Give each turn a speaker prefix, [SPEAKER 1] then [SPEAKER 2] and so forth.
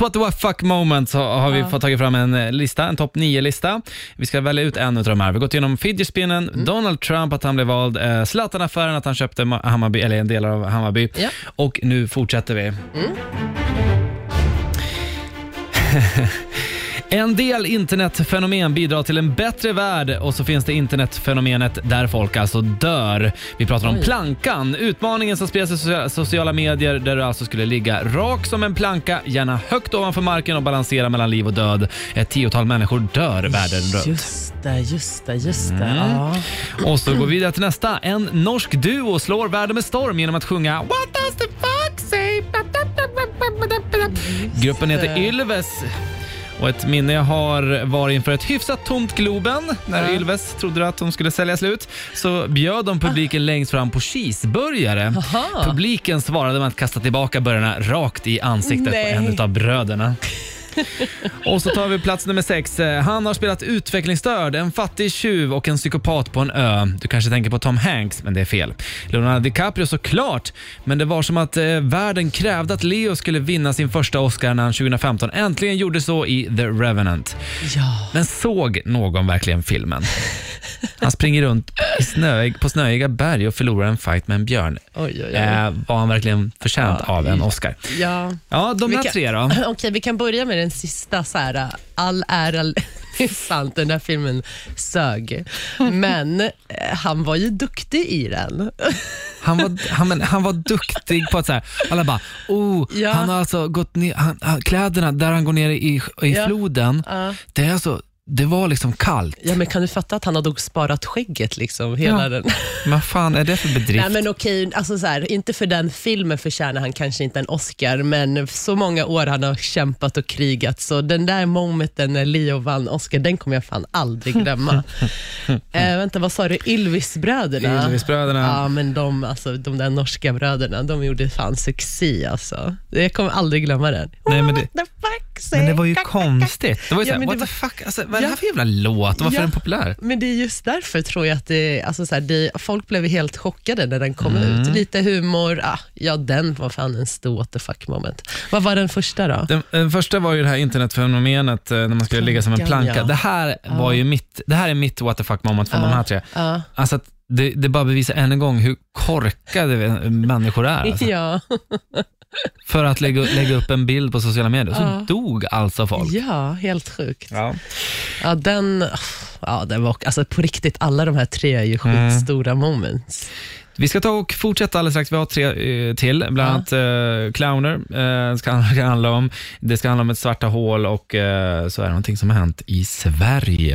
[SPEAKER 1] What the fuck moments har, har vi fått tagit fram en eh, lista, en topp 9-lista. Vi ska välja ut en av de här. Vi har gått igenom fidget spinnen,
[SPEAKER 2] Mm.
[SPEAKER 1] Donald Trump, att han blev vald, eh, Zlatan-affären, att han köpte Ma- Hammarby, eller en del av Hammarby.
[SPEAKER 2] Ja.
[SPEAKER 1] Och nu fortsätter vi. En del internetfenomen bidrar till en bättre värld och så finns det internetfenomenet där folk alltså dör. Vi pratar om plankan, utmaningen som spelas i socia- sociala medier där du alltså skulle ligga rak som en planka, gärna högt ovanför marken och balansera mellan liv och död. Ett tiotal människor dör världen runt.
[SPEAKER 2] Just det, just det, just det.
[SPEAKER 1] Mm.
[SPEAKER 2] Ja.
[SPEAKER 1] Och så går vi vidare till nästa. En norsk duo slår världen med storm genom att sjunga What does the fuck say? Gruppen heter Ylves. Och ett minne jag har var inför ett hyfsat tomt Globen när
[SPEAKER 2] Ja.
[SPEAKER 1] Ylves trodde att de skulle sälja slut. Så bjöd de publiken längst fram på cheeseburgare.
[SPEAKER 2] Aha.
[SPEAKER 1] Publiken svarade med att kasta tillbaka burgarna rakt i ansiktet
[SPEAKER 2] Nej.
[SPEAKER 1] på en av bröderna. Och så tar vi plats nummer sex. Eh, Han har spelat utvecklingsstörd, en fattig tjuv och en psykopat på en ö. Du kanske tänker på Tom Hanks, men det är fel. Leonardo DiCaprio såklart, men det var som att eh, världen krävde att Leo skulle vinna sin första Oscar när han 2015 äntligen gjorde så i The Revenant.
[SPEAKER 2] Ja.
[SPEAKER 1] Men såg någon verkligen filmen? Han springer runt snöig, på snöiga berg och förlorar en fight med en björn.
[SPEAKER 2] Oj, oj, oj.
[SPEAKER 1] Eh, var han verkligen förtjänt
[SPEAKER 2] Ja.
[SPEAKER 1] av en Oscar?
[SPEAKER 2] Ja.
[SPEAKER 1] Ja, de
[SPEAKER 2] Vi
[SPEAKER 1] här
[SPEAKER 2] kan-
[SPEAKER 1] tre då.
[SPEAKER 2] Okej, vi kan börja med den sista. Så här, all ära, det är sant, den där filmen sög. Men eh, han var ju duktig i den.
[SPEAKER 1] Han var, han, men, han var duktig på att säga, alla bara, oh,
[SPEAKER 2] Ja.
[SPEAKER 1] han har alltså gått ner, han, kläderna där han går ner i, i
[SPEAKER 2] Ja.
[SPEAKER 1] floden,
[SPEAKER 2] Ja.
[SPEAKER 1] det, är alltså, det var liksom kallt.
[SPEAKER 2] Ja, men kan du fatta att han hade sparat skägget liksom, hela
[SPEAKER 1] Ja.
[SPEAKER 2] den?
[SPEAKER 1] Men vad fan är det för bedrift?
[SPEAKER 2] Nej, men okej, alltså så här, inte för den filmen förtjänar han kanske inte en Oscar, men så många år han har kämpat och krigat, så den där momenten när Leo vann Oscar, den kommer jag fan aldrig glömma. eh, vänta, vad sa du? Ylvisbröderna?
[SPEAKER 1] Ylvisbröderna.
[SPEAKER 2] Ja, men de, alltså, de där norska bröderna, de gjorde fan succé alltså. Jag kommer aldrig glömma den.
[SPEAKER 1] Nej, men det-
[SPEAKER 2] What the fuck?
[SPEAKER 1] Men det var ju konstigt. Det var ju
[SPEAKER 2] Ja,
[SPEAKER 1] såhär, what
[SPEAKER 2] det
[SPEAKER 1] the fuck, alltså, vad är det här för jävla låt och varför
[SPEAKER 2] Ja.
[SPEAKER 1] är den populär?
[SPEAKER 2] Men det är just därför tror jag att det, alltså så här, det, folk blev helt chockade när den kom
[SPEAKER 1] Mm.
[SPEAKER 2] ut. Lite humor, ah, ja den var fan en stor what the fuck moment. Vad var den första då?
[SPEAKER 1] Den, den första var ju det här internetfenomenet eh, när man skulle ligga som en planka.
[SPEAKER 2] ja.
[SPEAKER 1] Det här var ju mitt, det här är mitt what the fuck moment från de här tre. Alltså att det, det bara bevisar än en gång hur korkade människor är. Alltså.
[SPEAKER 2] Ja.
[SPEAKER 1] För att lägga, lägga upp en bild på sociala medier. Så
[SPEAKER 2] Ja.
[SPEAKER 1] dog alltså folk.
[SPEAKER 2] ja, helt sjukt.
[SPEAKER 1] Ja.
[SPEAKER 2] Ja, den, ja, den var, alltså på riktigt, alla de här tre är ju
[SPEAKER 1] Mm.
[SPEAKER 2] skitstora moments.
[SPEAKER 1] Vi ska ta och fortsätta alldeles strax. Vi har tre eh, till, bland annat eh, clowner. Eh, ska, ska handla om. Det ska handla om ett svarta hål och eh, så är det någonting som har hänt i Sverige